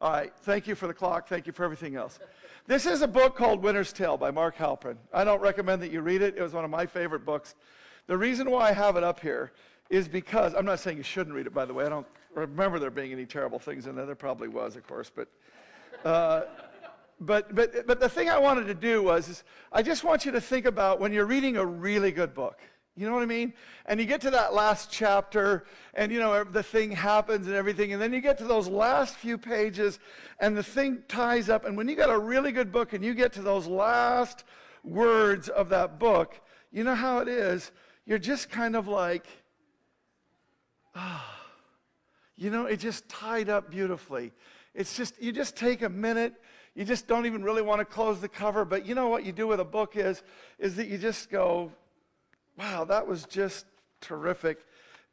All right. Thank you for the clock. Thank you for everything else. This is a book called Winter's Tale by Mark Helprin. I don't recommend that you read it. It was one of my favorite books. The reason why I have it up here is because I'm not saying you shouldn't read it, by the way. I don't remember there being any terrible things in there. There probably was, of course, but. Uh, but, but, but the thing I wanted to do was I just want you to think about when you're reading a really good book. You know what I mean? And you get to that last chapter, and you know, the thing happens and everything, and then you get to those last few pages, and the thing ties up. And when you got a really good book and you get to those last words of that book, you know how it is? You're just kind of like, ah, oh, you know, it just tied up beautifully. It's just, you just take a minute you just don't even really want to close the cover but you know what you do with a book is is that you just go wow, that was just terrific.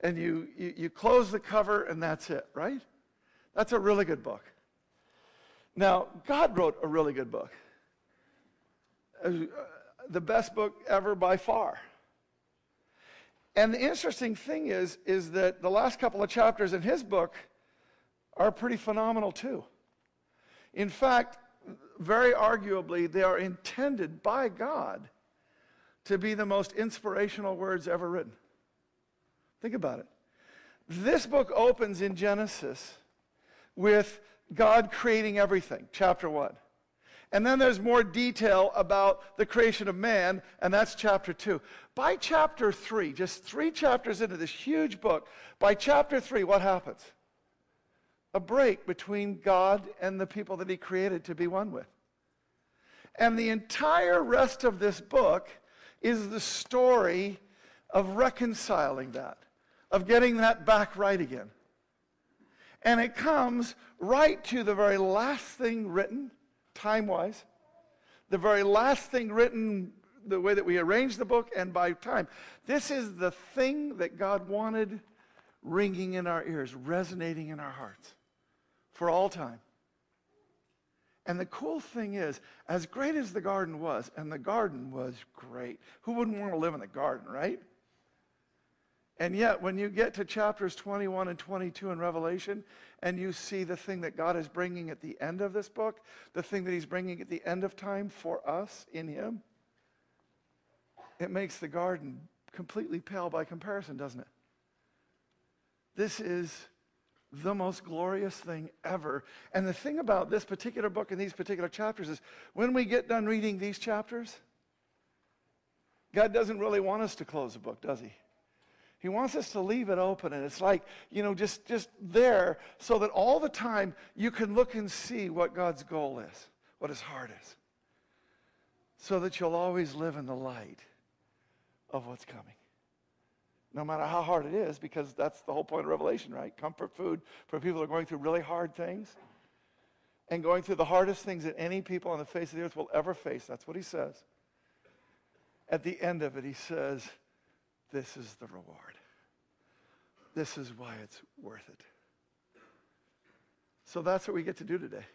And you, you, you close the cover and that's it, right? That's a really good book. Now, God wrote a really good book. Uh, the best book ever by far. And the interesting thing is, is that the last couple of chapters in his book are pretty phenomenal too. In fact, very arguably, they are intended by God to be the most inspirational words ever written. Think about it. This book opens in Genesis with God creating everything, chapter 1. And then there's more detail about the creation of man, and that's chapter 2. By chapter 3, just three chapters into this huge book, by chapter 3, what happens? A break between God and the people that He created to be one with. And the entire rest of this book is the story of reconciling that, of getting that back right again. And it comes right to the very last thing written, time wise, the very last thing written the way that we arrange the book and by time. This is the thing that God wanted ringing in our ears, resonating in our hearts for all time. And the cool thing is, as great as the garden was, and the garden was great, who wouldn't want to live in the garden, right? And yet, when you get to chapters 21 and 22 in Revelation, and you see the thing that God is bringing at the end of this book, the thing that He's bringing at the end of time for us in Him, it makes the garden completely pale by comparison, doesn't it? This is the most glorious thing ever. And the thing about this particular book and these particular chapters is when we get done reading these chapters, God doesn't really want us to close the book, does he? He wants us to leave it open and it's like, you know, just just there so that all the time you can look and see what God's goal is, what his heart is. So that you'll always live in the light of what's coming no matter how hard it is, because that's the whole point of Revelation, right? Comfort food for people who are going through really hard things and going through the hardest things that any people on the face of the earth will ever face. That's what he says. At the end of it, he says, This is the reward. This is why it's worth it. So that's what we get to do today.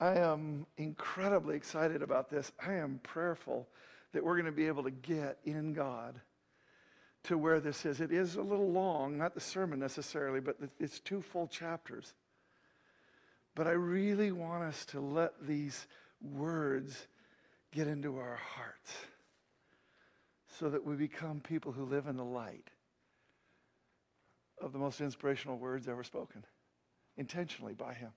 I am incredibly excited about this. I am prayerful that we're going to be able to get in God to where this is. It is a little long, not the sermon necessarily, but it's two full chapters. But I really want us to let these words get into our hearts so that we become people who live in the light of the most inspirational words ever spoken, intentionally by Him.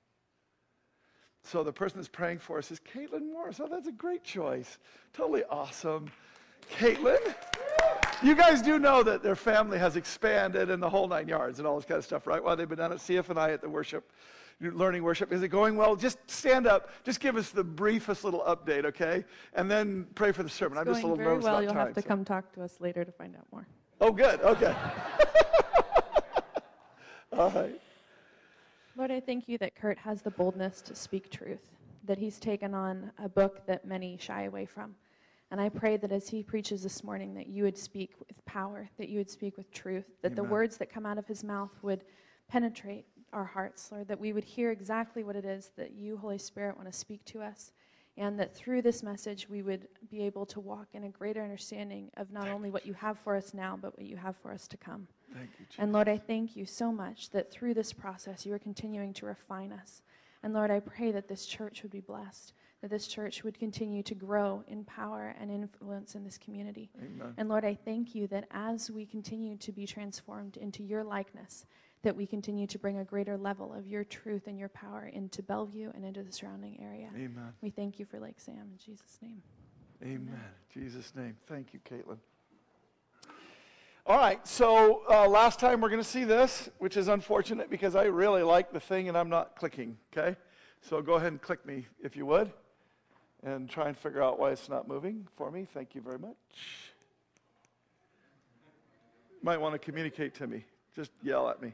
So the person that's praying for us is Caitlin Morris. Oh, that's a great choice. Totally awesome. Caitlin. You guys do know that their family has expanded in the whole nine yards and all this kind of stuff, right? While they've been down at CFNI at the worship, learning worship. Is it going well? Just stand up. Just give us the briefest little update, okay? And then pray for the sermon. It's I'm just a little very nervous well. about You'll time, have to so. come talk to us later to find out more. Oh, good. Okay. all right. Lord, I thank you that Kurt has the boldness to speak truth, that he's taken on a book that many shy away from. And I pray that as he preaches this morning, that you would speak with power, that you would speak with truth, that Amen. the words that come out of his mouth would penetrate our hearts, Lord, that we would hear exactly what it is that you, Holy Spirit, want to speak to us and that through this message we would be able to walk in a greater understanding of not only what you have for us now, but what you have for us to come. Thank you, Jesus. And Lord, I thank you so much that through this process you are continuing to refine us. And Lord, I pray that this church would be blessed, that this church would continue to grow in power and influence in this community. Amen. And Lord, I thank you that as we continue to be transformed into your likeness, that we continue to bring a greater level of your truth and your power into Bellevue and into the surrounding area. Amen. We thank you for Lake Sam in Jesus' name. Amen. In Jesus' name. Thank you, Caitlin. All right, so uh, last time we're going to see this, which is unfortunate because I really like the thing and I'm not clicking, okay? So go ahead and click me if you would and try and figure out why it's not moving for me. Thank you very much. Might want to communicate to me. Just yell at me.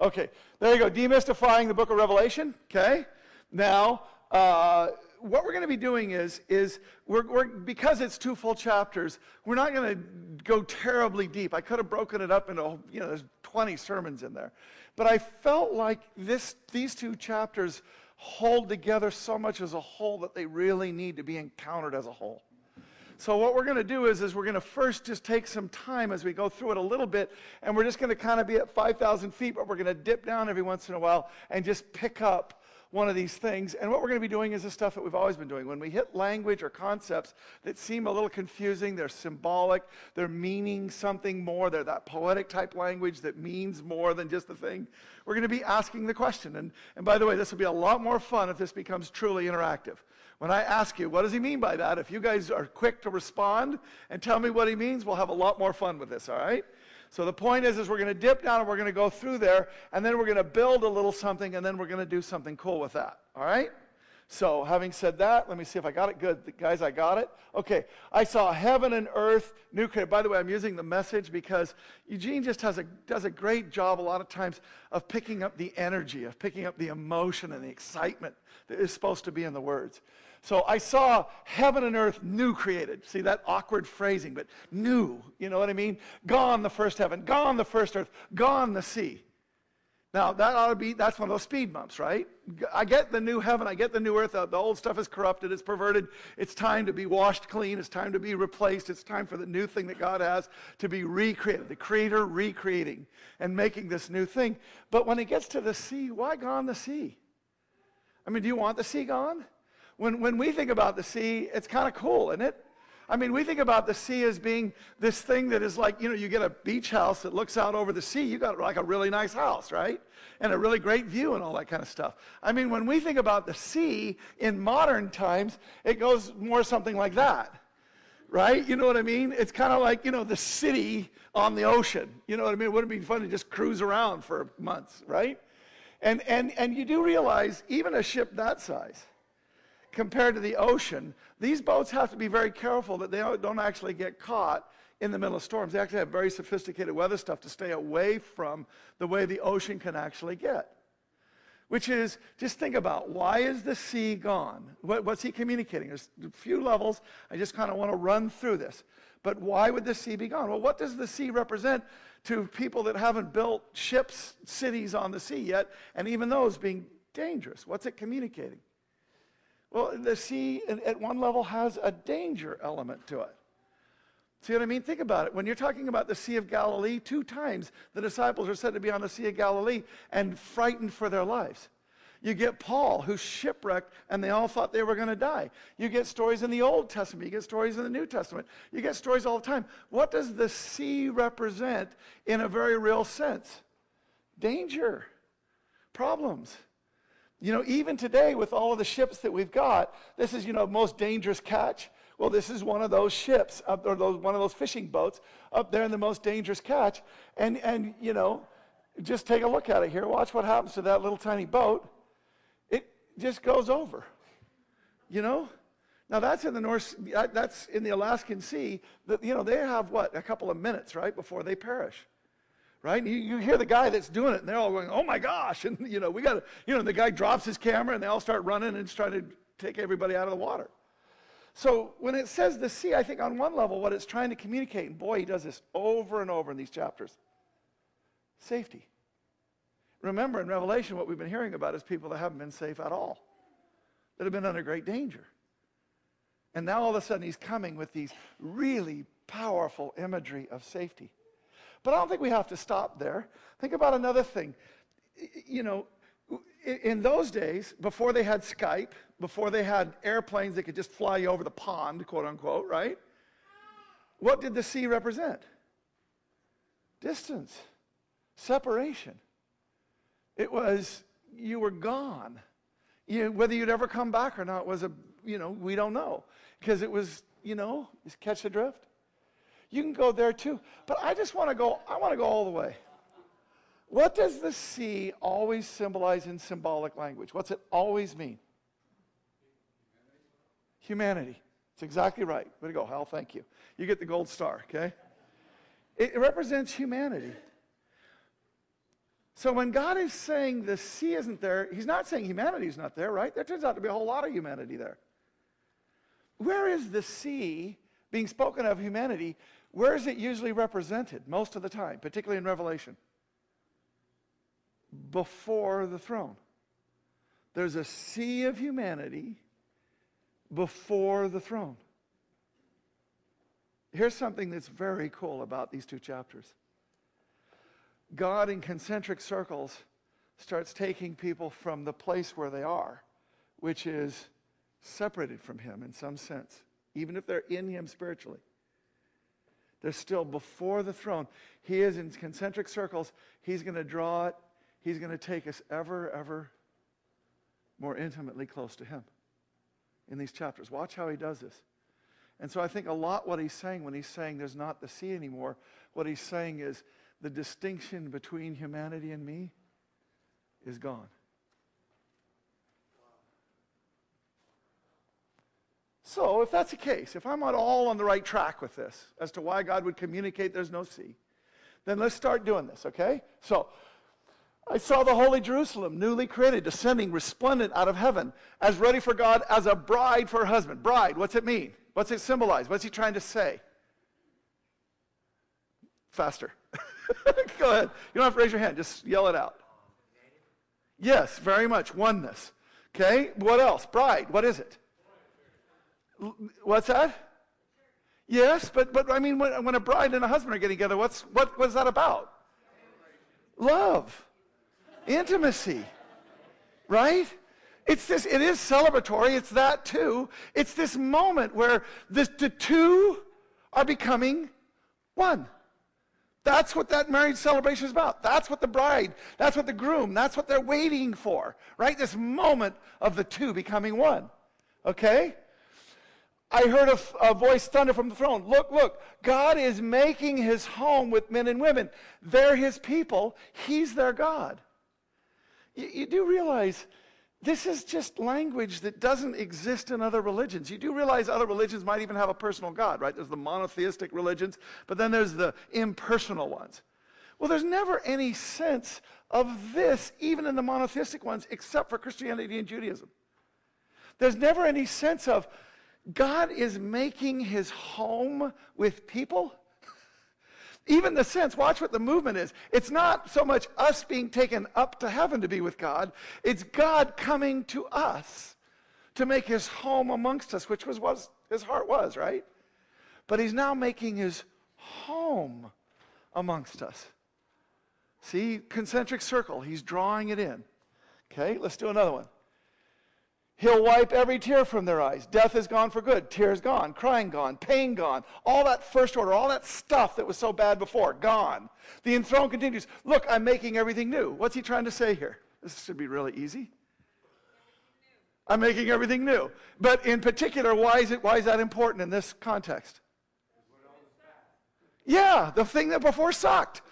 Okay, there you go. Demystifying the book of Revelation. Okay. Now, uh, what we're going to be doing is, is we're, we're, because it's two full chapters, we're not going to go terribly deep. I could have broken it up into, you know, there's 20 sermons in there. But I felt like this, these two chapters hold together so much as a whole that they really need to be encountered as a whole. So what we're going to do is, is we're going to first just take some time as we go through it a little bit, and we're just going to kind of be at 5,000 feet, but we're going to dip down every once in a while and just pick up one of these things. And what we're going to be doing is the stuff that we've always been doing. When we hit language or concepts that seem a little confusing, they're symbolic, they're meaning something more, they're that poetic type language that means more than just the thing, we're going to be asking the question. And, and by the way, this will be a lot more fun if this becomes truly interactive. When I ask you, what does he mean by that? If you guys are quick to respond and tell me what he means, we'll have a lot more fun with this, all right? So the point is, is we're going to dip down and we're going to go through there, and then we're going to build a little something, and then we're going to do something cool with that, all right? So, having said that, let me see if I got it good. Guys, I got it. Okay. I saw heaven and earth new created. By the way, I'm using the message because Eugene just has a, does a great job a lot of times of picking up the energy, of picking up the emotion and the excitement that is supposed to be in the words. So I saw heaven and earth new created. See that awkward phrasing, but new. You know what I mean? Gone the first heaven, gone the first earth, gone the sea. Now that ought to be that's one of those speed bumps, right? I get the new heaven, I get the new earth. Uh, the old stuff is corrupted, it's perverted. It's time to be washed clean. It's time to be replaced. It's time for the new thing that God has to be recreated. The Creator recreating and making this new thing. But when it gets to the sea, why gone the sea? I mean, do you want the sea gone? When, when we think about the sea, it's kind of cool, isn't it? I mean, we think about the sea as being this thing that is like, you know, you get a beach house that looks out over the sea. You got like a really nice house, right? And a really great view and all that kind of stuff. I mean, when we think about the sea in modern times, it goes more something like that, right? You know what I mean? It's kind of like, you know, the city on the ocean. You know what I mean? Wouldn't it be fun to just cruise around for months, right? And, and, and you do realize even a ship that size, compared to the ocean, these boats have to be very careful that they don't actually get caught in the middle of storms. They actually have very sophisticated weather stuff to stay away from the way the ocean can actually get. Which is, just think about why is the sea gone? What, what's he communicating? There's a few levels. I just kind of want to run through this. But why would the sea be gone? Well, what does the sea represent to people that haven't built ships, cities on the sea yet, and even those being dangerous? What's it communicating? Well, the sea at one level has a danger element to it. See what I mean? Think about it. When you're talking about the Sea of Galilee, two times the disciples are said to be on the Sea of Galilee and frightened for their lives. You get Paul, who's shipwrecked, and they all thought they were going to die. You get stories in the Old Testament. You get stories in the New Testament. You get stories all the time. What does the sea represent in a very real sense? Danger, problems. You know, even today with all of the ships that we've got, this is, you know, most dangerous catch. Well, this is one of those ships, up, or those, one of those fishing boats up there in the most dangerous catch. And, and, you know, just take a look at it here. Watch what happens to that little tiny boat. It just goes over, you know? Now that's in the North, that's in the Alaskan Sea. That, you know, they have what, a couple of minutes, right, before they perish right? You, you hear the guy that's doing it, and they're all going, "Oh my gosh!" And you know, we got to, you know, the guy drops his camera, and they all start running and trying to take everybody out of the water. So when it says the sea, I think on one level, what it's trying to communicate, and boy, he does this over and over in these chapters safety. Remember in Revelation, what we've been hearing about is people that haven't been safe at all. that have been under great danger. And now all of a sudden he's coming with these really powerful imagery of safety. But I don't think we have to stop there. Think about another thing. You know, in those days, before they had Skype, before they had airplanes that could just fly you over the pond, quote unquote, right? What did the sea represent? Distance, separation. It was you were gone. You, whether you'd ever come back or not was a, you know, we don't know. Because it was, you know, you catch the drift? You can go there too. But I just want to go, I want to go all the way. What does the sea always symbolize in symbolic language? What's it always mean? Humanity. It's exactly right. Way to go, Hal. Thank you. You get the gold star, okay? It represents humanity. So when God is saying the sea isn't there, he's not saying humanity is not there, right? There turns out to be a whole lot of humanity there. Where is the sea being spoken of humanity? Where is it usually represented most of the time, particularly in Revelation? Before the throne. There's a sea of humanity before the throne. Here's something that's very cool about these two chapters. God, in concentric circles, starts taking people from the place where they are, which is separated from Him in some sense, even if they're in Him spiritually. They're still before the throne. He is in concentric circles. He's going to draw it. He's going to take us ever, ever more intimately close to Him in these chapters. Watch how He does this. And so I think a lot what He's saying when He's saying there's not the sea anymore, what He's saying is the distinction between humanity and me is gone. So, if that's the case, if I'm not all on the right track with this as to why God would communicate there's no sea, then let's start doing this, okay? So, I saw the holy Jerusalem, newly created, descending resplendent out of heaven, as ready for God as a bride for her husband. Bride, what's it mean? What's it symbolize? What's he trying to say? Faster. Go ahead. You don't have to raise your hand, just yell it out. Yes, very much. Oneness. Okay, what else? Bride, what is it? What's that? Yes, but, but I mean, when, when a bride and a husband are getting together, what's, what, what is that about? Love, intimacy, right? It's this, it is celebratory, it's that too. It's this moment where this, the two are becoming one. That's what that marriage celebration is about. That's what the bride, that's what the groom, that's what they're waiting for, right? This moment of the two becoming one. Okay? I heard a, a, voice thunder from the throne. Look, look, God is making his home with men and women. They're his people, he's their God. You, you do realize this is just language that doesn't exist in other religions. You do realize other religions might even have a personal God, right? There's the monotheistic religions, but then there's the impersonal ones. Well, there's never any sense of this, even in the monotheistic ones, except for Christianity and Judaism. There's never any sense of God is making his home with people even the sense, watch what the movement is. It's not so much us being taken up to heaven to be with God, it's God coming to us to make his home amongst us, which was what his heart was, right? But he's now making his home amongst us. See, concentric circle, he's drawing it in. Okay, let's do another one. He'll wipe every tear from their eyes. Death is gone for good. Tears gone. Crying gone. Pain gone. All that first order, all that stuff that was so bad before, gone. The enthroned continues. Look, I'm making everything new. What's he trying to say here? This should be really easy. I'm making everything new. But in particular, why is, it, why is that important in this context? Yeah, the thing that before sucked.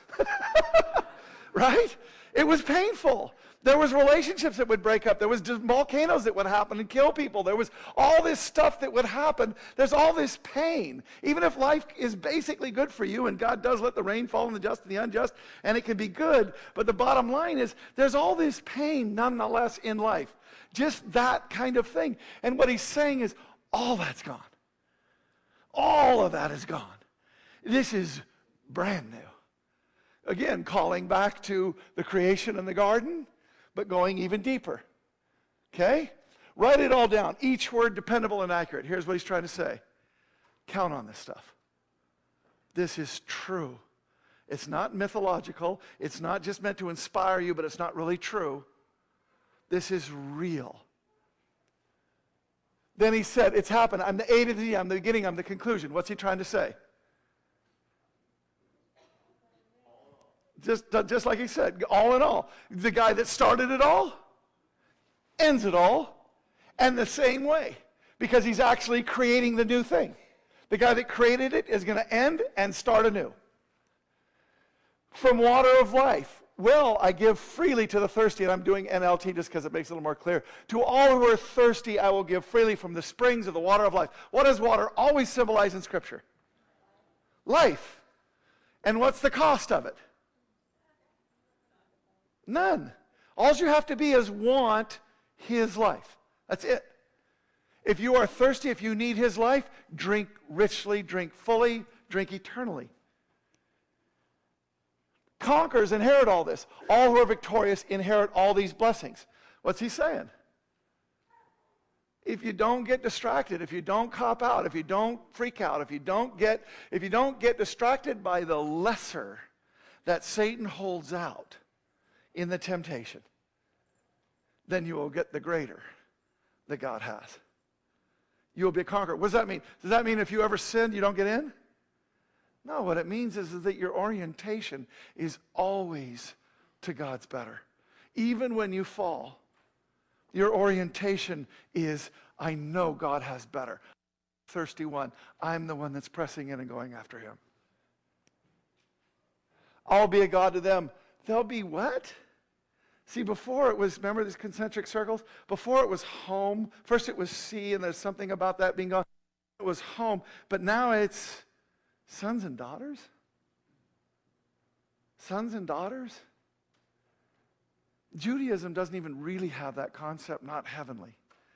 right? It was painful. There was relationships that would break up. There was volcanoes that would happen and kill people. There was all this stuff that would happen. There's all this pain. Even if life is basically good for you and God does let the rain fall on the just and the unjust and it can be good, but the bottom line is there's all this pain nonetheless in life. Just that kind of thing. And what he's saying is all that's gone. All of that is gone. This is brand new. Again, calling back to the creation in the garden but going even deeper. Okay? Write it all down. Each word dependable and accurate. Here's what he's trying to say count on this stuff. This is true. It's not mythological. It's not just meant to inspire you, but it's not really true. This is real. Then he said, It's happened. I'm the A to the. I'm the beginning. I'm the conclusion. What's he trying to say? Just, just like he said, all in all. The guy that started it all ends it all, and the same way, because he's actually creating the new thing. The guy that created it is going to end and start anew. From water of life, will I give freely to the thirsty, and I'm doing NLT just because it makes it a little more clear. To all who are thirsty, I will give freely from the springs of the water of life. What does water always symbolize in Scripture? Life. And what's the cost of it? None. All you have to be is want his life. That's it. If you are thirsty, if you need his life, drink richly, drink fully, drink eternally. Conquerors inherit all this. All who are victorious inherit all these blessings. What's he saying? If you don't get distracted, if you don't cop out, if you don't freak out, if you don't get if you don't get distracted by the lesser that Satan holds out in the temptation, then you will get the greater that God has you will be a conqueror. What does that mean? Does that mean if you ever sin, you don't get in? No, what it means is, that your orientation is always to God's better. Even when you fall, your orientation is, I know God has better. Thirsty one, I'm the one that's pressing in and going after him. I'll be a God to them. They'll be what? See, before it was, remember these concentric circles? Before it was home. First it was sea, and there's something about that being gone. It was home. But now it's sons and daughters? Sons and daughters? Judaism doesn't even really have that concept, not heavenly,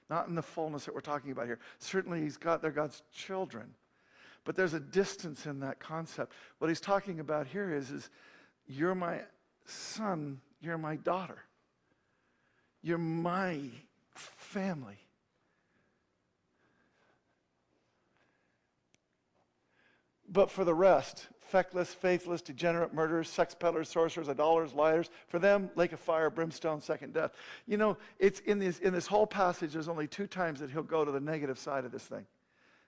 not in the fullness that we're talking about here. Certainly, he's got, they're God's children. But there's a distance in that concept. What he's talking about here is, is you're my son, you're my daughter. You're my family. But for the rest, feckless, faithless, degenerate, murderers, sex peddlers, sorcerers, idolaters, liars, for them, lake of fire, brimstone, second death. You know, it's in this, in this whole passage, there's only two times that he'll go to the negative side of this thing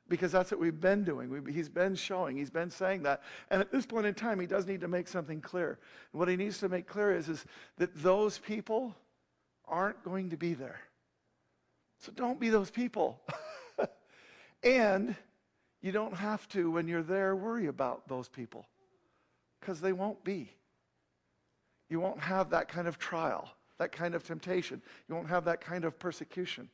because that's what we've been doing. We, he's been showing, he's been saying that. And at this point in time, he does need to make something clear. And what he needs to make clear is, is that those people aren't going to be there. So don't be those people. and you don't have to, when you're there, worry about those people because they won't be. You won't have that kind of trial, that kind of temptation. You won't have that kind of persecution.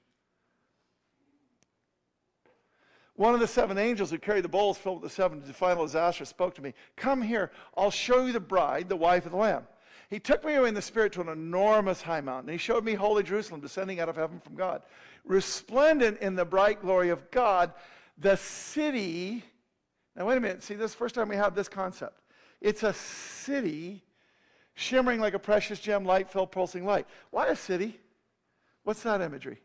One of the seven angels who carried the bowls filled with the seven final disaster spoke to me. Come here, I'll show you the bride, the wife of the Lamb. He took me away in the Spirit to an enormous high mountain. He showed me holy Jerusalem descending out of heaven from God, resplendent in the bright glory of God, the city. Now, wait a minute. See, this is the first time we have this concept. It's a city shimmering like a precious gem, light filled, pulsing light. Why a city? What's that imagery?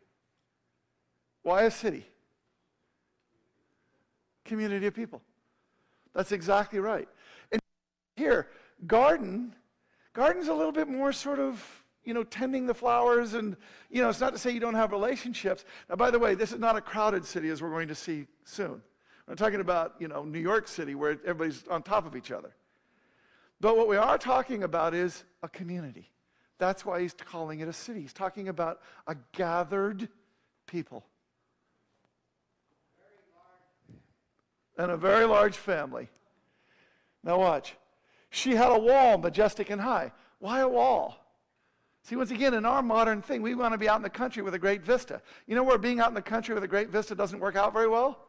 Why a city? Community of people. That's exactly right. And here, garden, garden's a little bit more sort of, you know, tending the flowers and, you know, it's not to say you don't have relationships. Now, by the way, this is not a crowded city as we're going to see soon. I'm talking about, you know, New York City where everybody's on top of each other. But what we are talking about is a community. That's why he's calling it a city. He's talking about a gathered people. And a very large family. Now, watch. She had a wall, majestic and high. Why a wall? See, once again, in our modern thing, we want to be out in the country with a great vista. You know where being out in the country with a great vista doesn't work out very well?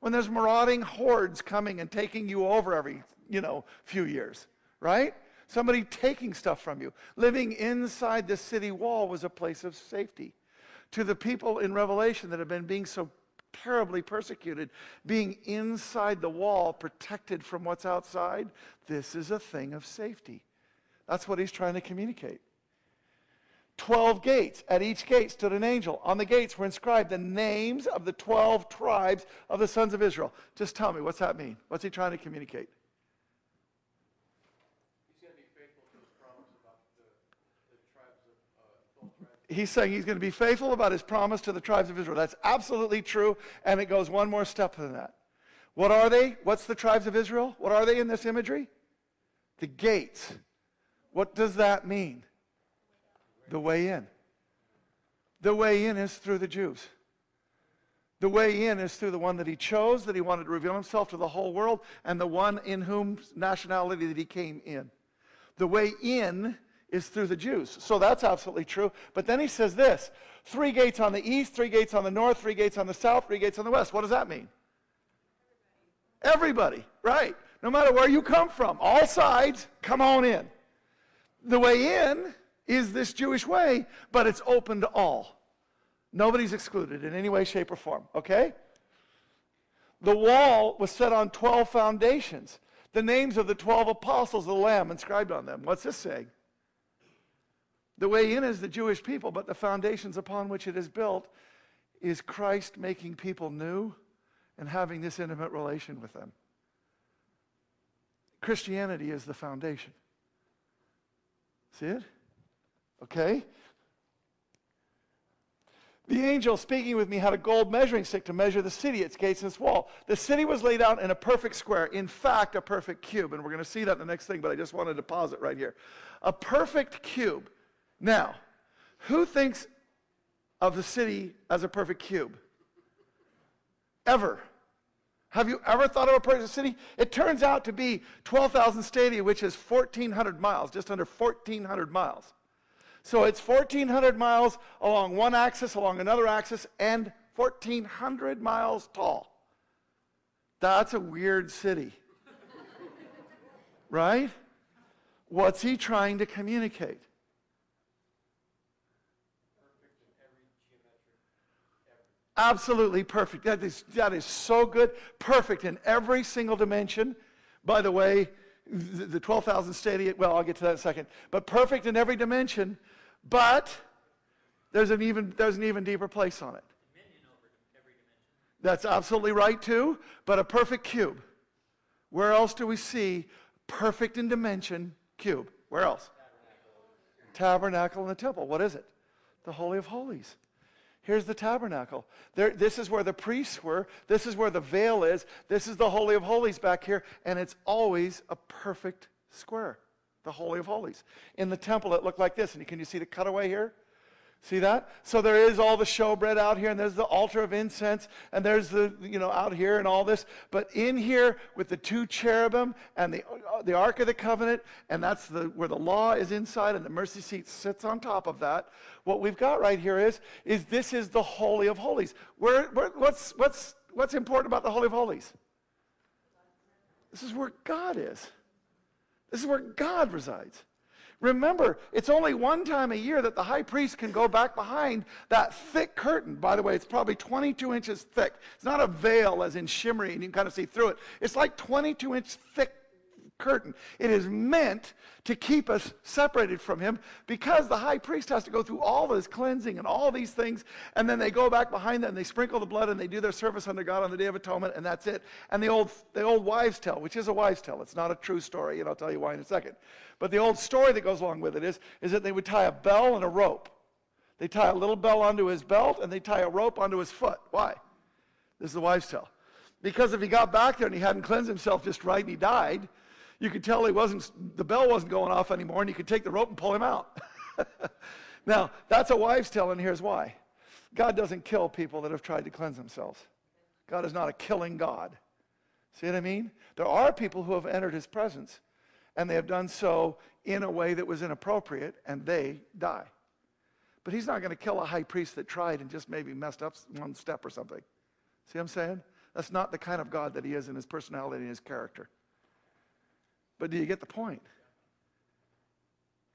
When there's marauding hordes coming and taking you over every, you know, few years, right? Somebody taking stuff from you. Living inside the city wall was a place of safety. To the people in Revelation that have been being so terribly persecuted, being inside the wall, protected from what's outside, this is a thing of safety. That's what he's trying to communicate. 12 gates. At each gate stood an angel. On the gates were inscribed the names of the 12 tribes of the sons of Israel. Just tell me, what's that mean? What's he trying to communicate? He's saying he's going to be faithful about his promise to the tribes of Israel. That's absolutely true, and it goes one more step than that. What are they? What's the tribes of Israel? What are they in this imagery? The gates. What does that mean? The way in. The way in is through the Jews. The way in is through the one that he chose, that he wanted to reveal himself to the whole world, and the one in whom nationality that he came in. The way in is through the Jews. So that's absolutely true. But then he says this three gates on the east, three gates on the north, three gates on the south, three gates on the west. What does that mean? Everybody, right. No matter where you come from, all sides, come on in. The way in is this Jewish way, but it's open to all. Nobody's excluded in any way, shape, or form, okay? The wall was set on 12 foundations. The names of the 12 apostles of the Lamb inscribed on them. What's this saying? The way in is the Jewish people, but the foundations upon which it is built is Christ making people new and having this intimate relation with them. Christianity is the foundation. See it? Okay? The angel speaking with me had a gold measuring stick to measure the city, its gates, and its wall. The city was laid out in a perfect square, in fact, a perfect cube. And we're going to see that in the next thing, but I just wanted to pause it right here. A perfect cube. Now, who thinks of the city as a perfect cube? Ever? Have you ever thought of a perfect city? It turns out to be 12,000 stadia, which is 1,400 miles, just under 1,400 miles. So it's 1,400 miles along one axis, along another axis, and 1,400 miles tall. That's a weird city. right? What's he trying to communicate? Absolutely perfect. That is, that is so good. Perfect in every single dimension. By the way, the, the 12,000 stadia, well, I'll get to that in a second. But perfect in every dimension, but there's an even, there's an even deeper place on it. That's absolutely right, too. But a perfect cube. Where else do we see perfect in dimension cube? Where else? Tabernacle, Tabernacle in the temple. What is it? The Holy of Holies. Here's the tabernacle. There, this is where the priests were. This is where the veil is. This is the Holy of Holies back here. And it's always a perfect square, the Holy of Holies. In the temple, it looked like this. And can you see the cutaway here? See that? So there is all the showbread out here, and there's the altar of incense, and there's the, you know, out here and all this. But in here with the two cherubim and the, uh, the Ark of the Covenant, and that's the, where the law is inside, and the mercy seat sits on top of that. What we've got right here is, is this is the Holy of Holies. Where, where, what's, what's, what's important about the Holy of Holies? This is where God is. This is where God resides. Remember, it's only one time a year that the high priest can go back behind that thick curtain. By the way, it's probably 22 inches thick. It's not a veil as in shimmery and you can kind of see through it. It's like 22 inch thick curtain. It is meant to keep us separated from him because the high priest has to go through all this cleansing and all these things, and then they go back behind that and they sprinkle the blood and they do their service under God on the Day of Atonement, and that's it. And the old, the old wives' tale, which is a wives' tale, it's not a true story, and I'll tell you why in a second. But the old story that goes along with it is, is that they would tie a bell and a rope. They tie a little bell onto his belt and they tie a rope onto his foot. Why? This is the wives' tale. Because if he got back there and he hadn't cleansed himself just right and he died, you could tell he wasn't, the bell wasn't going off anymore, and you could take the rope and pull him out. now, that's a wives' tale, and here's why God doesn't kill people that have tried to cleanse themselves. God is not a killing God. See what I mean? There are people who have entered his presence, and they have done so in a way that was inappropriate, and they die. But he's not going to kill a high priest that tried and just maybe messed up one step or something. See what I'm saying? That's not the kind of God that he is in his personality and his character. But do you get the point?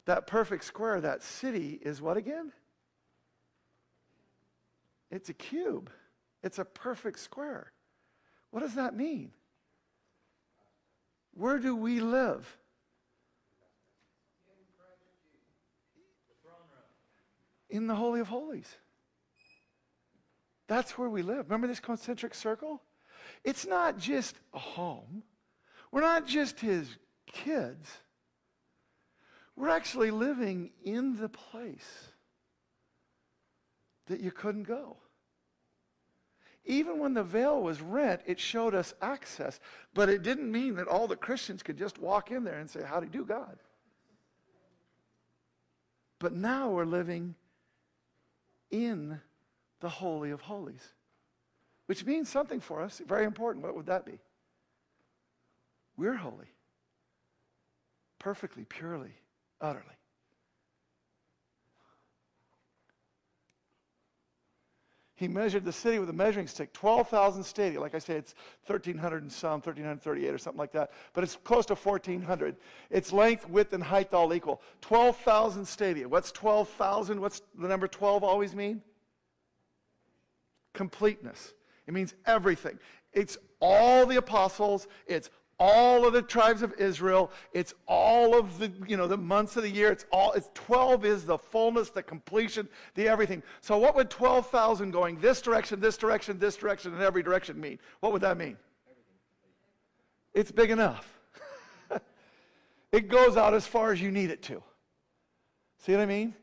That perfect square, that city, is what again? It's a cube. It's a perfect square. What does that mean? Where do we live? in the Holy of Holies. That's where we live. Remember this concentric circle? It's not just a home. We're not just his kids. We're actually living in the place that you couldn't go. Even when the veil was rent, it showed us access, but it didn't mean that all the Christians could just walk in there and say, How do you do, God? But now we're living in the Holy of Holies, which means something for us, very important. What would that be? We're holy, perfectly, purely, utterly. He measured the city with a measuring stick, 12,000 stadia. Like I say, it's 1,300 and some, 1,338 or something like that. But it's close to 1,400. Its length, width, and height all equal. 12,000 stadia. What's 12,000? What's the number 12 always mean? Completeness. It means everything. It's all the apostles. It's all of the tribes of Israel. It's all of the, you know, the months of the year. It's all, it's 12 is the fullness, the completion, the everything. So what would 12,000 going this direction, this direction, this direction, and every direction mean? What would that mean? It's big enough. it goes out as far as you need it to. See what I mean?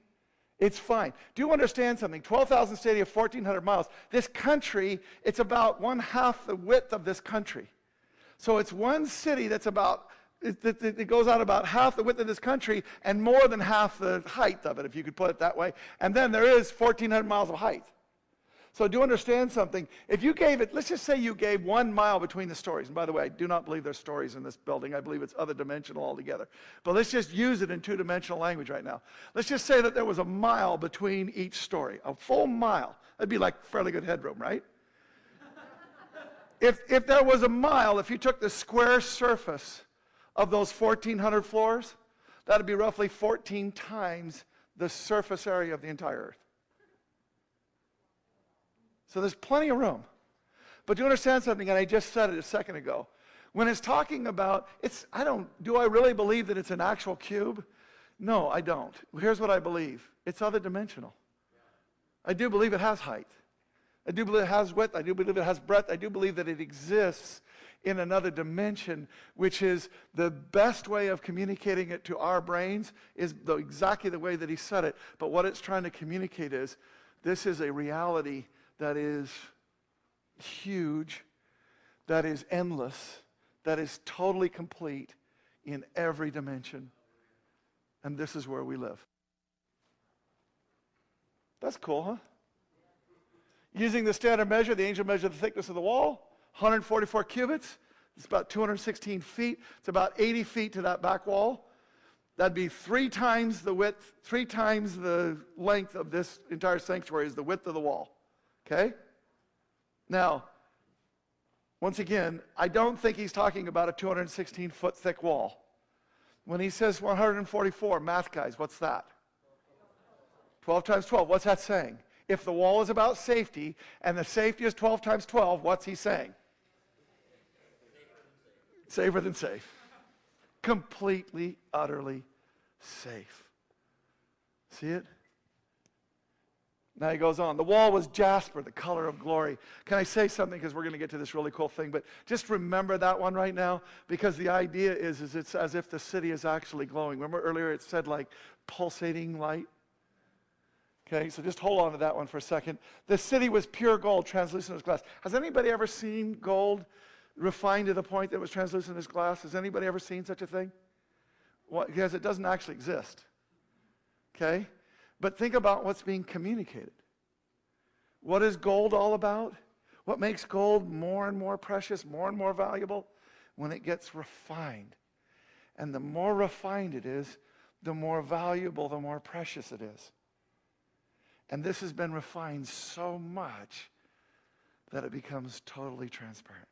It's fine. Do you understand something? 12,000 stadia, 1,400 miles. This country, it's about one half the width of this country. So it's one city that's about, it, it, it, goes out about half the width of this country and more than half the height of it, if you could put it that way. And then there is 1,400 miles of height. So do understand something. If you gave it, let's just say you gave one mile between the stories. And by the way, I do not believe there's stories in this building. I believe it's other dimensional altogether. But let's just use it in two dimensional language right now. Let's just say that there was a mile between each story, a full mile. That'd be like fairly good headroom, right? If, if there was a mile, if you took the square surface of those 1,400 floors, that'd be roughly 14 times the surface area of the entire earth. So there's plenty of room. But do you understand something? And I just said it a second ago. When it's talking about, it's, I don't, do I really believe that it's an actual cube? No, I don't. Here's what I believe it's other dimensional. I do believe it has height. I do believe it has width. I do believe it has breadth. I do believe that it exists in another dimension, which is the best way of communicating it to our brains is the, exactly the way that he said it. But what it's trying to communicate is this is a reality that is huge, that is endless, that is totally complete in every dimension. And this is where we live. That's cool, huh? Using the standard measure, the angel measured the thickness of the wall, 144 cubits. It's about 216 feet. It's about 80 feet to that back wall. That'd be three times the width, three times the length of this entire sanctuary is the width of the wall. Okay? Now, once again, I don't think he's talking about a 216 foot thick wall. When he says 144, math guys, what's that? 12 times 12. What's that saying? If the wall is about safety and the safety is 12 times 12, what's he saying? Safer than safe. Completely, utterly safe. See it? Now he goes on. The wall was jasper, the color of glory. Can I say something? Because we're going to get to this really cool thing. But just remember that one right now because the idea is, is it's as if the city is actually glowing. Remember earlier it said like pulsating light? Okay, so just hold on to that one for a second. The city was pure gold, translucent as glass. Has anybody ever seen gold refined to the point that it was translucent as glass? Has anybody ever seen such a thing? Well, because it doesn't actually exist. Okay? But think about what's being communicated. What is gold all about? What makes gold more and more precious, more and more valuable? When it gets refined. And the more refined it is, the more valuable, the more precious it is. And this has been refined so much that it becomes totally transparent.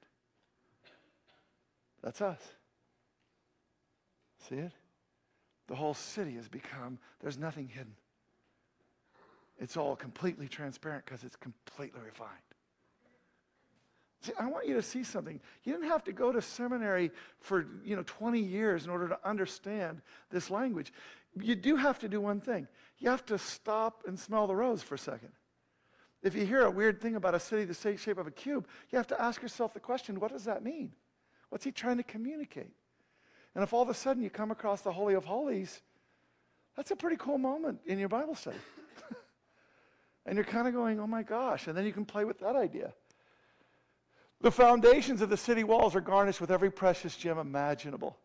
That's us. See it? The whole city has become, there's nothing hidden. It's all completely transparent because it's completely refined. See, I want you to see something. You didn't have to go to seminary for, you know, 20 years in order to understand this language. you do have to do one thing. You have to stop and smell the rose for a second. If you hear a weird thing about a city the shape of a cube, you have to ask yourself the question what does that mean? What's he trying to communicate? And if all of a sudden you come across the Holy of Holies, that's a pretty cool moment in your Bible study. and you're kind of going, oh my gosh. And then you can play with that idea. The foundations of the city walls are garnished with every precious gem imaginable.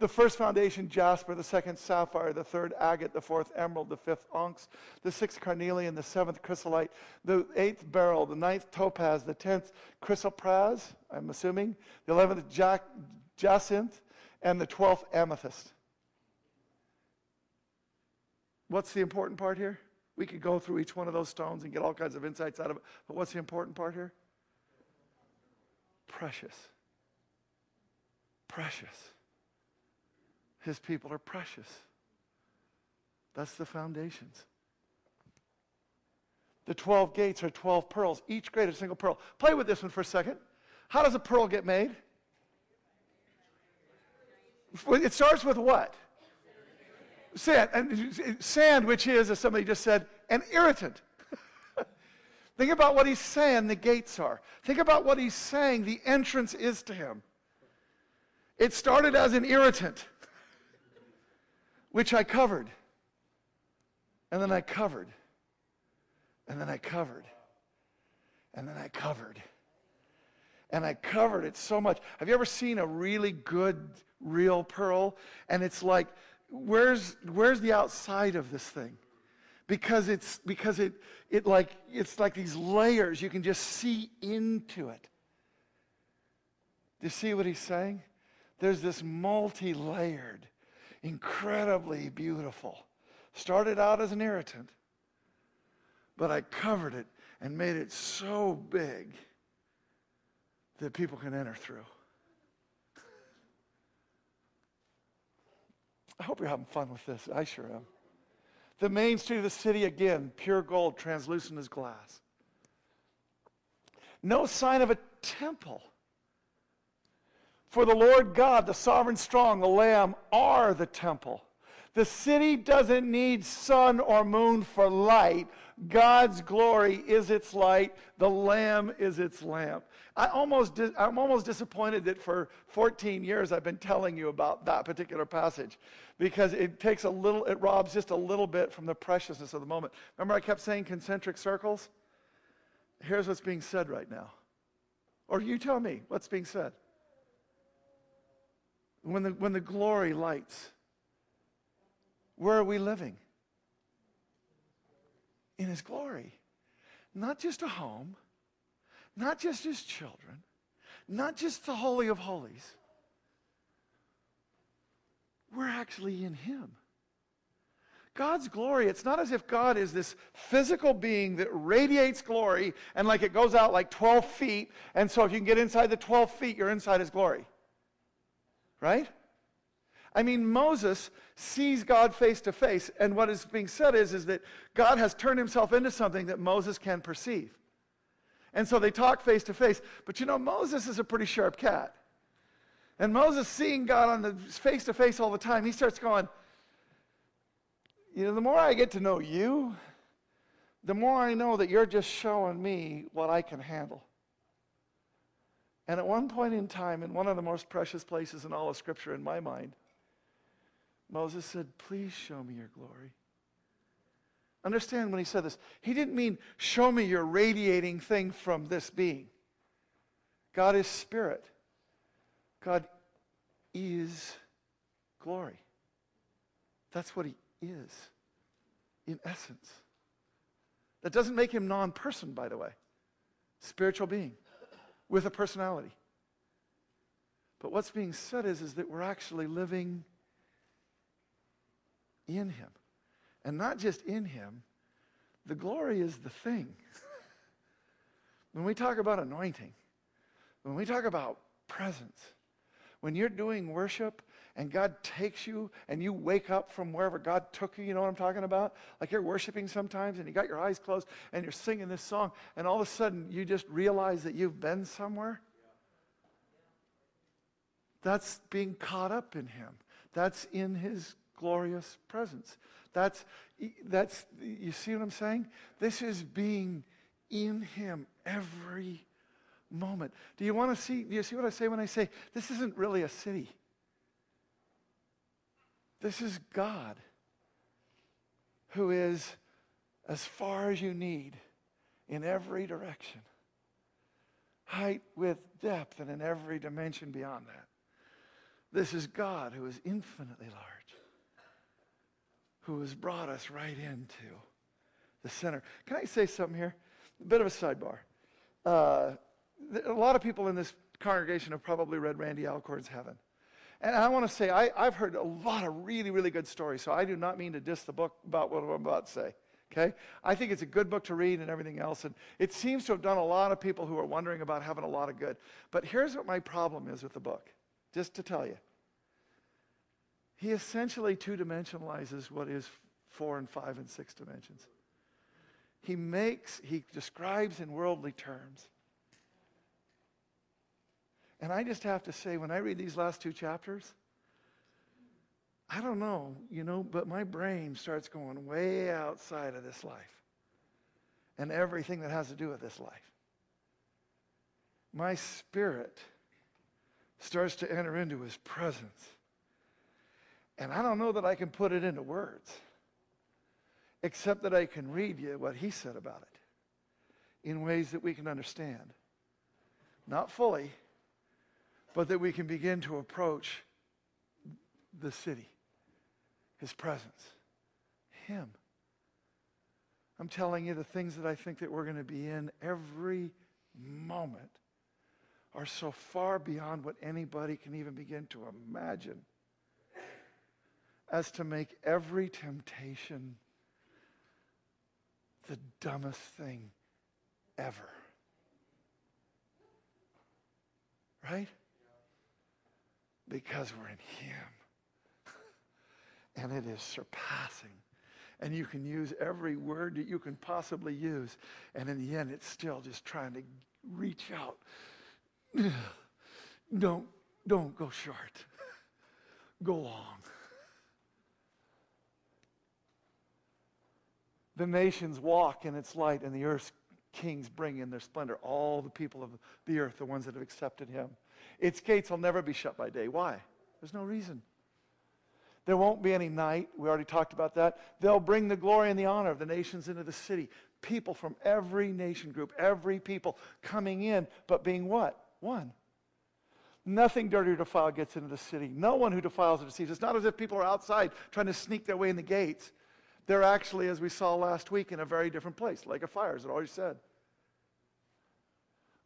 The first foundation, jasper, the second, sapphire, the third, agate, the fourth, emerald, the fifth, onyx, the sixth, carnelian, the seventh, chrysolite, the eighth, beryl, the ninth, topaz, the tenth, chrysoprase, I'm assuming, the eleventh, jac- jacinth, and the twelfth, amethyst. What's the important part here? We could go through each one of those stones and get all kinds of insights out of it, but what's the important part here? Precious. Precious. His people are precious. That's the foundations. The 12 gates are 12 pearls, each grade a single pearl. Play with this one for a second. How does a pearl get made? It starts with what? Sand. And sand, which is, as somebody just said, an irritant. Think about what he's saying the gates are. Think about what he's saying the entrance is to him. It started as an irritant which I covered. And then I covered. And then I covered. And then I covered. And I covered it so much. Have you ever seen a really good, real pearl? And it's like, where's, where's the outside of this thing? Because it's because it it like it's like these layers you can just see into it. Do you see what he's saying? There's this multi-layered incredibly beautiful. Started out as an irritant, but I covered it and made it so big that people can enter through. I hope you're having fun with this. I sure am. The main street of the city, again, pure gold, translucent as glass. No sign of a temple. For the Lord God, the sovereign strong, the Lamb are the temple. The city doesn't need sun or moon for light. God's glory is its light. The Lamb is its lamp. I almost I'm almost disappointed that for 14 years I've been telling you about that particular passage because it takes a little, it robs just a little bit from the preciousness of the moment. Remember, I kept saying concentric circles? Here's what's being said right now. Or you tell me what's being said when the, when the glory lights, where are we living? In His glory. Not just a home, not just His children, not just the Holy of Holies. We're actually in Him. God's glory, it's not as if God is this physical being that radiates glory and like it goes out like 12 feet, and so if you can get inside the 12 feet, you're inside His glory right? I mean, Moses sees God face to face, and what is being said is, is that God has turned himself into something that Moses can perceive. And so they talk face to face. But you know, Moses is a pretty sharp cat. And Moses, seeing God on the face to face all the time, he starts going, You know, the more I get to know you, the more I know that you're just showing me what I can handle. And at one point in time, in one of the most precious places in all of Scripture in my mind, Moses said, Please show me your glory. Understand when he said this, he didn't mean, Show me your radiating thing from this being. God is spirit, God is glory. That's what he is, in essence. That doesn't make him non person, by the way. Spiritual being with a personality. But what's being said is, is that we're actually living in Him. And not just in Him, the glory is the thing. when we talk about anointing, when we talk about presence, when you're doing worship and God takes you and you wake up from wherever God took you, you know what I'm talking about? Like you're worshiping sometimes and you got your eyes closed and you're singing this song and all of a sudden you just realize that you've been somewhere. That's being caught up in Him. That's in His glorious presence. That's, that's, you see what I'm saying? This is being in Him every moment. Do you want to see, do you see what I say when I say this isn't really a city? This is God who is as far as you need in every direction height, width, depth, and in every dimension beyond that. This is God who is infinitely large, who has brought us right into the center. Can I say something here? A bit of a sidebar. Uh, a lot of people in this congregation have probably read Randy Alcorn's Heaven. And I want to say, I, have heard a lot of really, really good stories, so I do not mean to diss the book about what I'm about to say. Okay? I think it's a good book to read and everything else. And it seems to have done a lot of people who are wondering about having a lot of good. But here's what my problem is with the book, just to tell you. He essentially two dimensionalizes what is four and five and six dimensions. He makes, he describes in worldly terms. And I just have to say, when I read these last two chapters, I don't know, you know, but my brain starts going way outside of this life and everything that has to do with this life. My spirit starts to enter into his presence. And I don't know that I can put it into words, except that I can read you what he said about it in ways that we can understand. Not fully, but that we can begin to approach the city his presence. Him. I'm telling you, the things that I think that we're going to be in every moment are so far beyond what anybody can even begin to imagine as to make every temptation the dumbest thing ever. Right? Because we're in Him and it is surpassing. And you can use every word that you can possibly use. And in the end, it's still just trying to reach out. Don't, don't go short. Go long. The nations walk in its light, and the earth's kings bring in their splendor. All the people of the earth, the ones that have accepted him. Its gates will never be shut by day. Why? There's no reason. There won't be any night. We already talked about that. They'll bring the glory and the honor of the nations into the city. People from every nation group, every people coming in, but being what? One. Nothing dirty or defiled gets into the city. No one who defiles or deceives. It's not as if people are outside trying to sneak their way in the gates. They're actually, as we saw last week, in a very different place, like a fire, as it already said.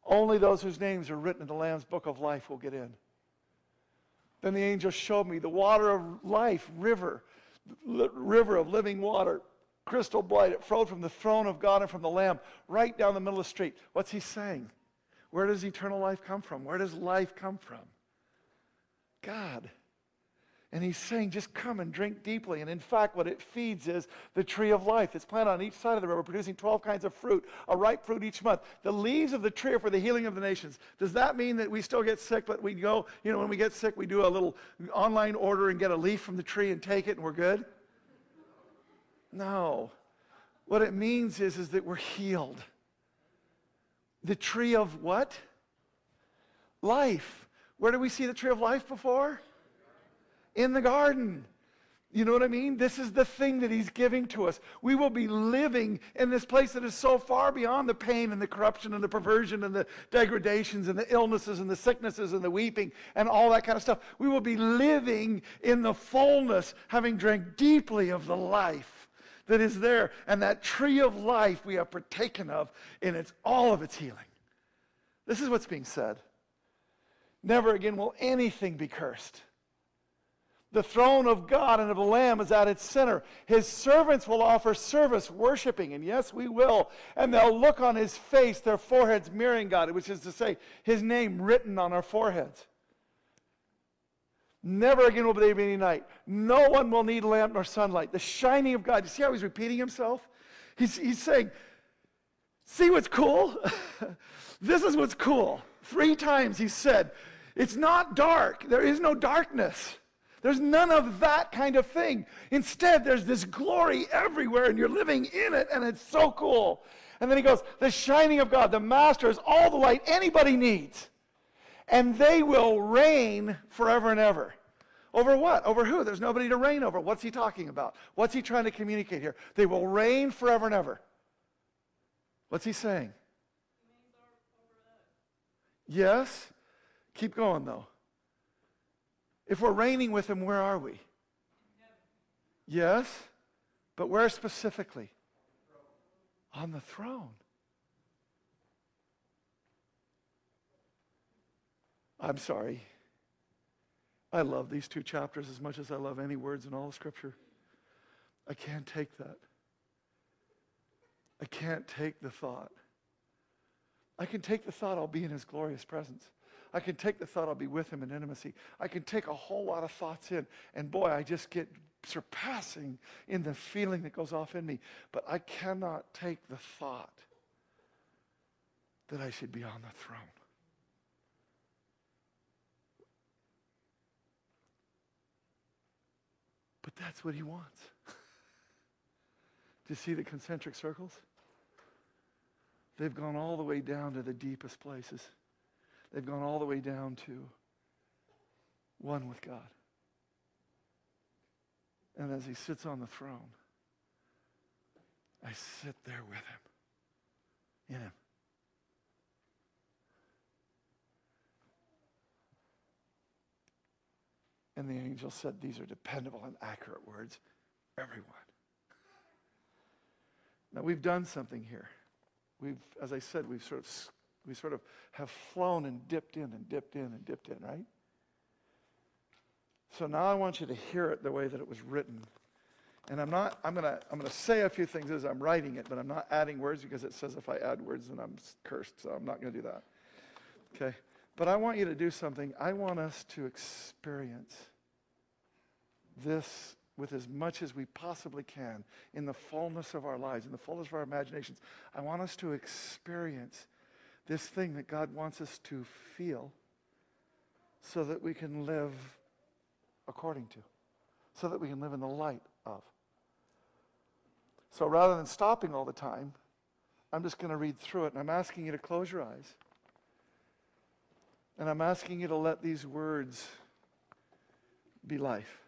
Only those whose names are written in the Lamb's book of life will get in. Then the angel showed me the water of life, river, river of living water, crystal bright. It flowed from the throne of God and from the Lamb right down the middle of the street. What's he saying? Where does eternal life come from? Where does life come from? God. And he's saying, just come and drink deeply. And in fact, what it feeds is the tree of life. It's planted on each side of the river, producing 12 kinds of fruit, a ripe fruit each month. The leaves of the tree are for the healing of the nations. Does that mean that we still get sick, but we go, you know, when we get sick, we do a little online order and get a leaf from the tree and take it and we're good? No. What it means is, is that we're healed. The tree of what? Life. Where do we see the tree of life before? In the garden. You know what I mean? This is the thing that he's giving to us. We will be living in this place that is so far beyond the pain and the corruption and the perversion and the degradations and the illnesses and the sicknesses and the weeping and all that kind of stuff. We will be living in the fullness, having drank deeply of the life that is there. And that tree of life we have partaken of in its, all of its healing. This is what's being said. Never again will anything be cursed. The throne of God and of the Lamb is at its center. His servants will offer service, worshiping, and yes, we will. And they'll look on his face, their foreheads mirroring God, which is to say, his name written on our foreheads. Never again will there be any night. No one will need lamp nor sunlight. The shining of God. You see how he's repeating himself? He's, he's saying, See what's cool? this is what's cool. Three times he said, It's not dark. There is no darkness. There's none of that kind of thing. Instead, there's this glory everywhere, and you're living in it, and it's so cool. And then he goes, The shining of God, the master is all the light anybody needs. And they will reign forever and ever. Over what? Over who? There's nobody to reign over. What's he talking about? What's he trying to communicate here? They will reign forever and ever. What's he saying? Yes. Keep going, though. If we're reigning with him, where are we? Yes. But where specifically? On the throne. I'm sorry. I love these two chapters as much as I love any words in all of Scripture. I can't take that. I can't take the thought. I can take the thought I'll be in his glorious presence. I can take the thought I'll be with him in intimacy. I can take a whole lot of thoughts in, and boy, I just get surpassing in the feeling that goes off in me. But I cannot take the thought that I should be on the throne. But that's what he wants. Do you see the concentric circles? They've gone all the way down to the deepest places. They've gone all the way down to one with God. And as he sits on the throne, I sit there with him, in him. And the angel said, These are dependable and accurate words. Everyone. Now, we've done something here. We've, as I said, we've sort of, we sort of have flown and dipped in and dipped in and dipped in, right? So now I want you to hear it the way that it was written. And I'm not, I'm to I'm to say a few things as I'm writing it, but I'm not adding words because it says if I add words, then I'm cursed. So I'm not to do that. Okay? But I want you to do something. I want us to experience this with as much as we possibly can in the fullness of our lives, in the fullness of our imaginations. I want us to experience this thing that God wants us to feel so that we can live according to, so that we can live in the light of. So rather than stopping all the time, I'm just going to read through it, and I'm asking you to close your eyes. And I'm asking you to let these words be life.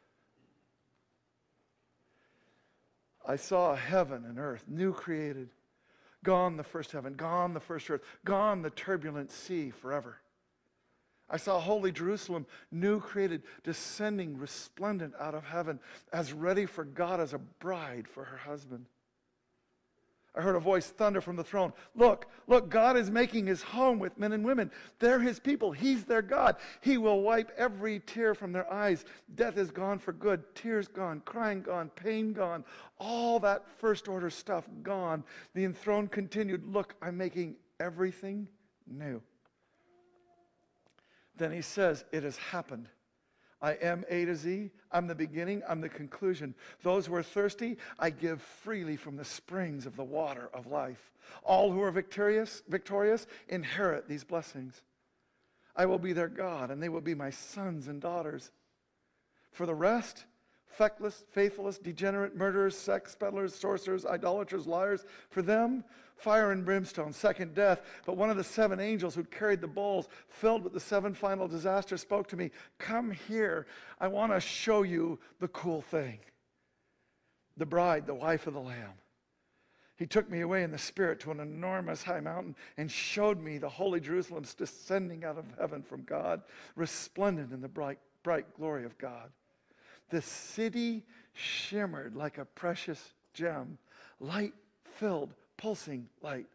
I saw heaven and earth, new created. Gone the first heaven, gone the first earth, gone the turbulent sea forever. I saw holy Jerusalem, new created, descending resplendent out of heaven, as ready for God as a bride for her husband. I heard a voice thunder from the throne. Look, look, God is making his home with men and women. They're his people. He's their God. He will wipe every tear from their eyes. Death is gone for good. Tears gone. Crying gone. Pain gone. All that first order stuff gone. The enthroned continued, Look, I'm making everything new. Then he says, It has happened. I am A to Z. I'm the beginning. I'm the conclusion. Those who are thirsty, I give freely from the springs of the water of life. All who are victorious, victorious inherit these blessings. I will be their God, and they will be my sons and daughters. For the rest, feckless, faithless, degenerate, murderers, sex peddlers, sorcerers, idolaters, liars, for them, fire and brimstone, second death. But one of the seven angels who carried the bowls, filled with the seven final disasters, spoke to me Come here. I want to show you the cool thing. The bride, the wife of the Lamb. He took me away in the Spirit to an enormous high mountain and showed me the holy Jerusalem descending out of heaven from God, resplendent in the bright, bright glory of God. The city shimmered like a precious gem, light filled pulsing light.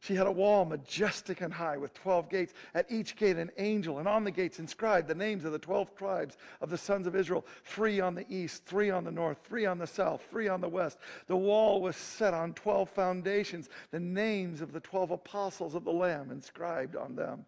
She had a wall majestic and high with 12 gates. At each gate, an angel, and on the gates inscribed the names of the 12 tribes of the sons of Israel three on the east, three on the north, three on the south, three on the west. The wall was set on 12 foundations, the names of the 12 apostles of the Lamb inscribed on them.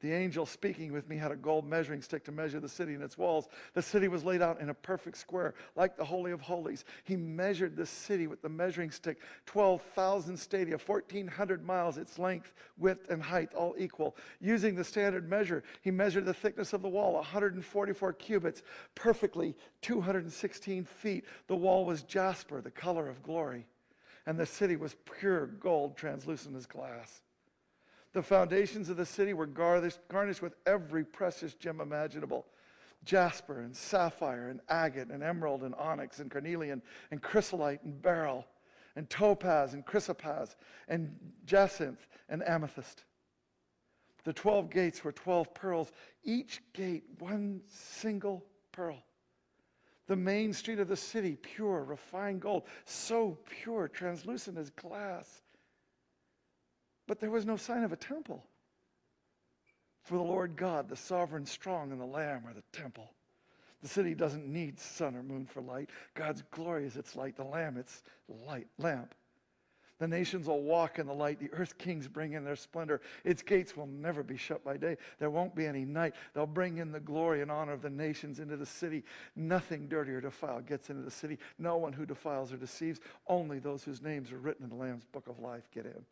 The angel speaking with me had a gold measuring stick to measure the city and its walls. The city was laid out in a perfect square, like the Holy of Holies. He measured the city with the measuring stick 12,000 stadia, 1,400 miles, its length, width, and height, all equal. Using the standard measure, he measured the thickness of the wall, 144 cubits, perfectly 216 feet. The wall was jasper, the color of glory. And the city was pure gold, translucent as glass. The foundations of the city were garnished, with every precious gem imaginable jasper and sapphire and agate and emerald and onyx and carnelian and chrysolite and beryl and topaz and chrysoprase and jacinth and amethyst. The 12 gates were 12 pearls, each gate one single pearl. The main street of the city, pure, refined gold, so pure, translucent as glass. But there was no sign of a temple. For the Lord God, the sovereign strong, and the Lamb are the temple. The city doesn't need sun or moon for light. God's glory is its light, the Lamb its light lamp. The nations will walk in the light. The earth kings bring in their splendor. Its gates will never be shut by day. There won't be any night. They'll bring in the glory and honor of the nations into the city. Nothing dirty or defiled gets into the city. No one who defiles or deceives. Only those whose names are written in the Lamb's book of life get in.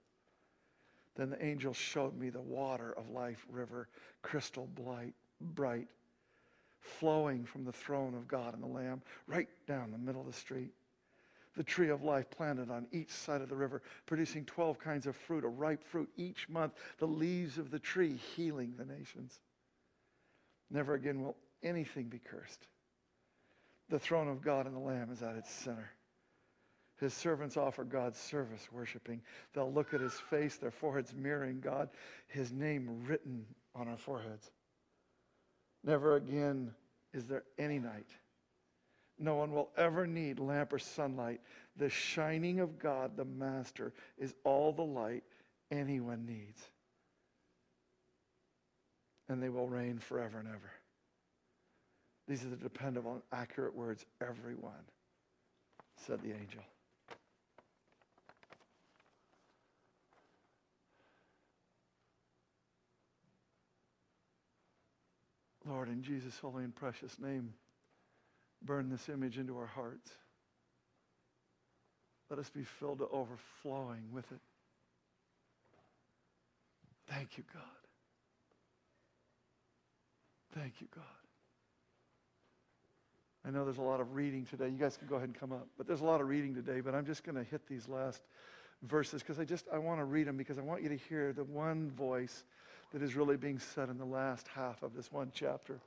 Then the angel showed me the water of life river, crystal bright, bright, flowing from the throne of God and the Lamb right down the middle of the street. The tree of life planted on each side of the river, producing 12 kinds of fruit, a ripe fruit each month, the leaves of the tree healing the nations. Never again will anything be cursed. The throne of God and the Lamb is at its center. His servants offer God's service, worshiping. They'll look at his face, their foreheads mirroring God, his name written on our foreheads. Never again is there any night. No one will ever need lamp or sunlight. The shining of God, the Master, is all the light anyone needs. And they will reign forever and ever. These are the dependable and accurate words, everyone, said the angel. Lord, in Jesus' holy and precious name, burn this image into our hearts. Let us be filled to overflowing with it. Thank you, God. Thank you, God. I know there's a lot of reading today. You guys can go ahead and come up. But there's a lot of reading today, but I'm just going to hit these last verses because I just I want to read them because I want you to hear the one voice that is really being said in the last half of this one chapter.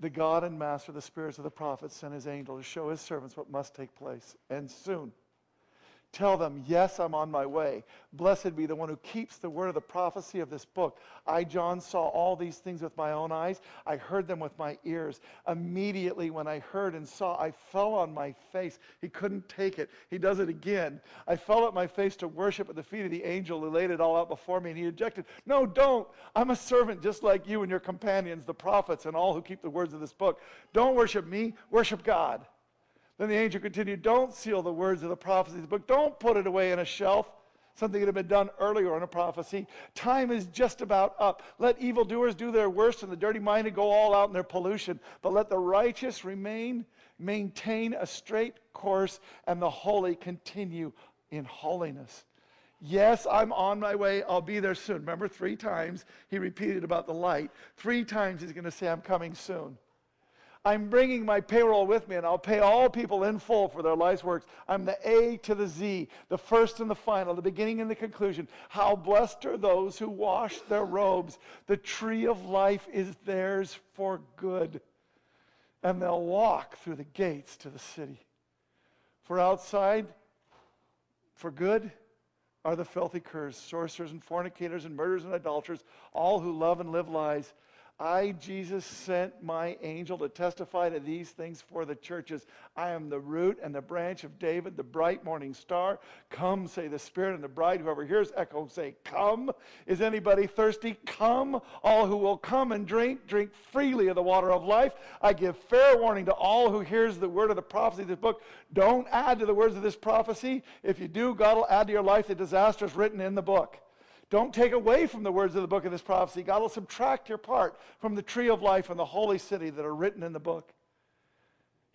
The God and Master, the spirits of the prophets, sent his angel to show his servants what must take place, and soon. Tell them, Yes, I'm on my way. Blessed be the one who keeps the word of the prophecy of this book. I, John, saw all these things with my own eyes. I heard them with my ears. Immediately, when I heard and saw, I fell on my face. He couldn't take it. He does it again. I fell at my face to worship at the feet of the angel who laid it all out before me, and he objected, No, don't. I'm a servant just like you and your companions, the prophets, and all who keep the words of this book. Don't worship me, worship God. Then the angel continued, Don't seal the words of the prophecies the book. Don't put it away in a shelf, something that had been done earlier in a prophecy. Time is just about up. Let evildoers do their worst and the dirty minded go all out in their pollution. But let the righteous remain, maintain a straight course, and the holy continue in holiness. Yes, I'm on my way. I'll be there soon. Remember, three times he repeated about the light. Three times he's going to say, I'm coming soon. I'm bringing my payroll with me, and I'll pay all people in full for their life's works. I'm the A to the Z, the first and the final, the beginning and the conclusion. How blessed are those who wash their robes. The tree of life is theirs for good, and they'll walk through the gates to the city. For outside, for good, are the filthy curs, sorcerers and fornicators and murderers and idolaters, all who love and live lies. I, Jesus, sent my angel to testify to these things for the churches. I am the root and the branch of David, the bright morning star. Come, say the Spirit and the bride. Whoever hears echo, say, Come. Is anybody thirsty? Come. All who will come and drink, drink freely of the water of life. I give fair warning to all who hears the word of the prophecy of this book. Don't add to the words of this prophecy. If you do, God will add to your life the disasters written in the book. Don't take away from the words of the book of this prophecy. God will subtract your part from the tree of life and the holy city that are written in the book.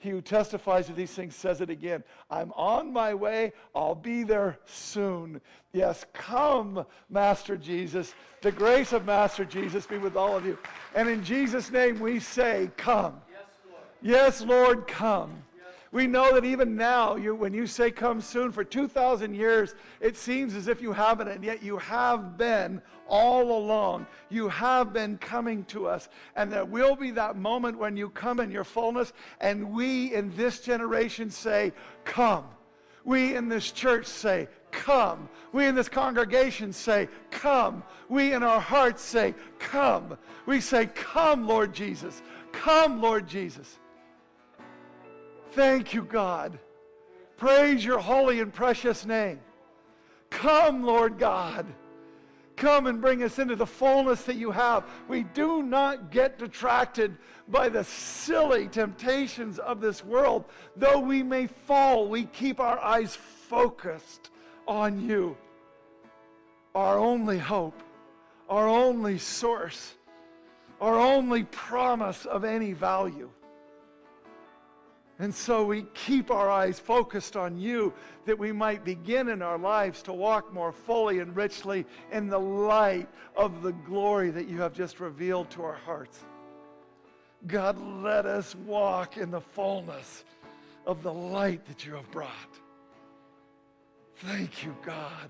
He who testifies to these things says it again. I'm on my way. I'll be there soon. Yes, come, Master Jesus. The grace of Master Jesus be with all of you. And in Jesus' name we say, Come. Yes, Lord, yes, Lord come. We know that even now, you, when you say come soon, for 2,000 years, it seems as if you haven't, and yet you have been all along. You have been coming to us. And there will be that moment when you come in your fullness, and we in this generation say, Come. We in this church say, Come. We in this congregation say, Come. We in our hearts say, Come. We say, Come, Lord Jesus. Come, Lord Jesus. Thank you, God. Praise your holy and precious name. Come, Lord God. Come and bring us into the fullness that you have. We do not get detracted by the silly temptations of this world. Though we may fall, we keep our eyes focused on you. Our only hope, our only source, our only promise of any value. And so we keep our eyes focused on you that we might begin in our lives to walk more fully and richly in the light of the glory that you have just revealed to our hearts. God, let us walk in the fullness of the light that you have brought. Thank you, God.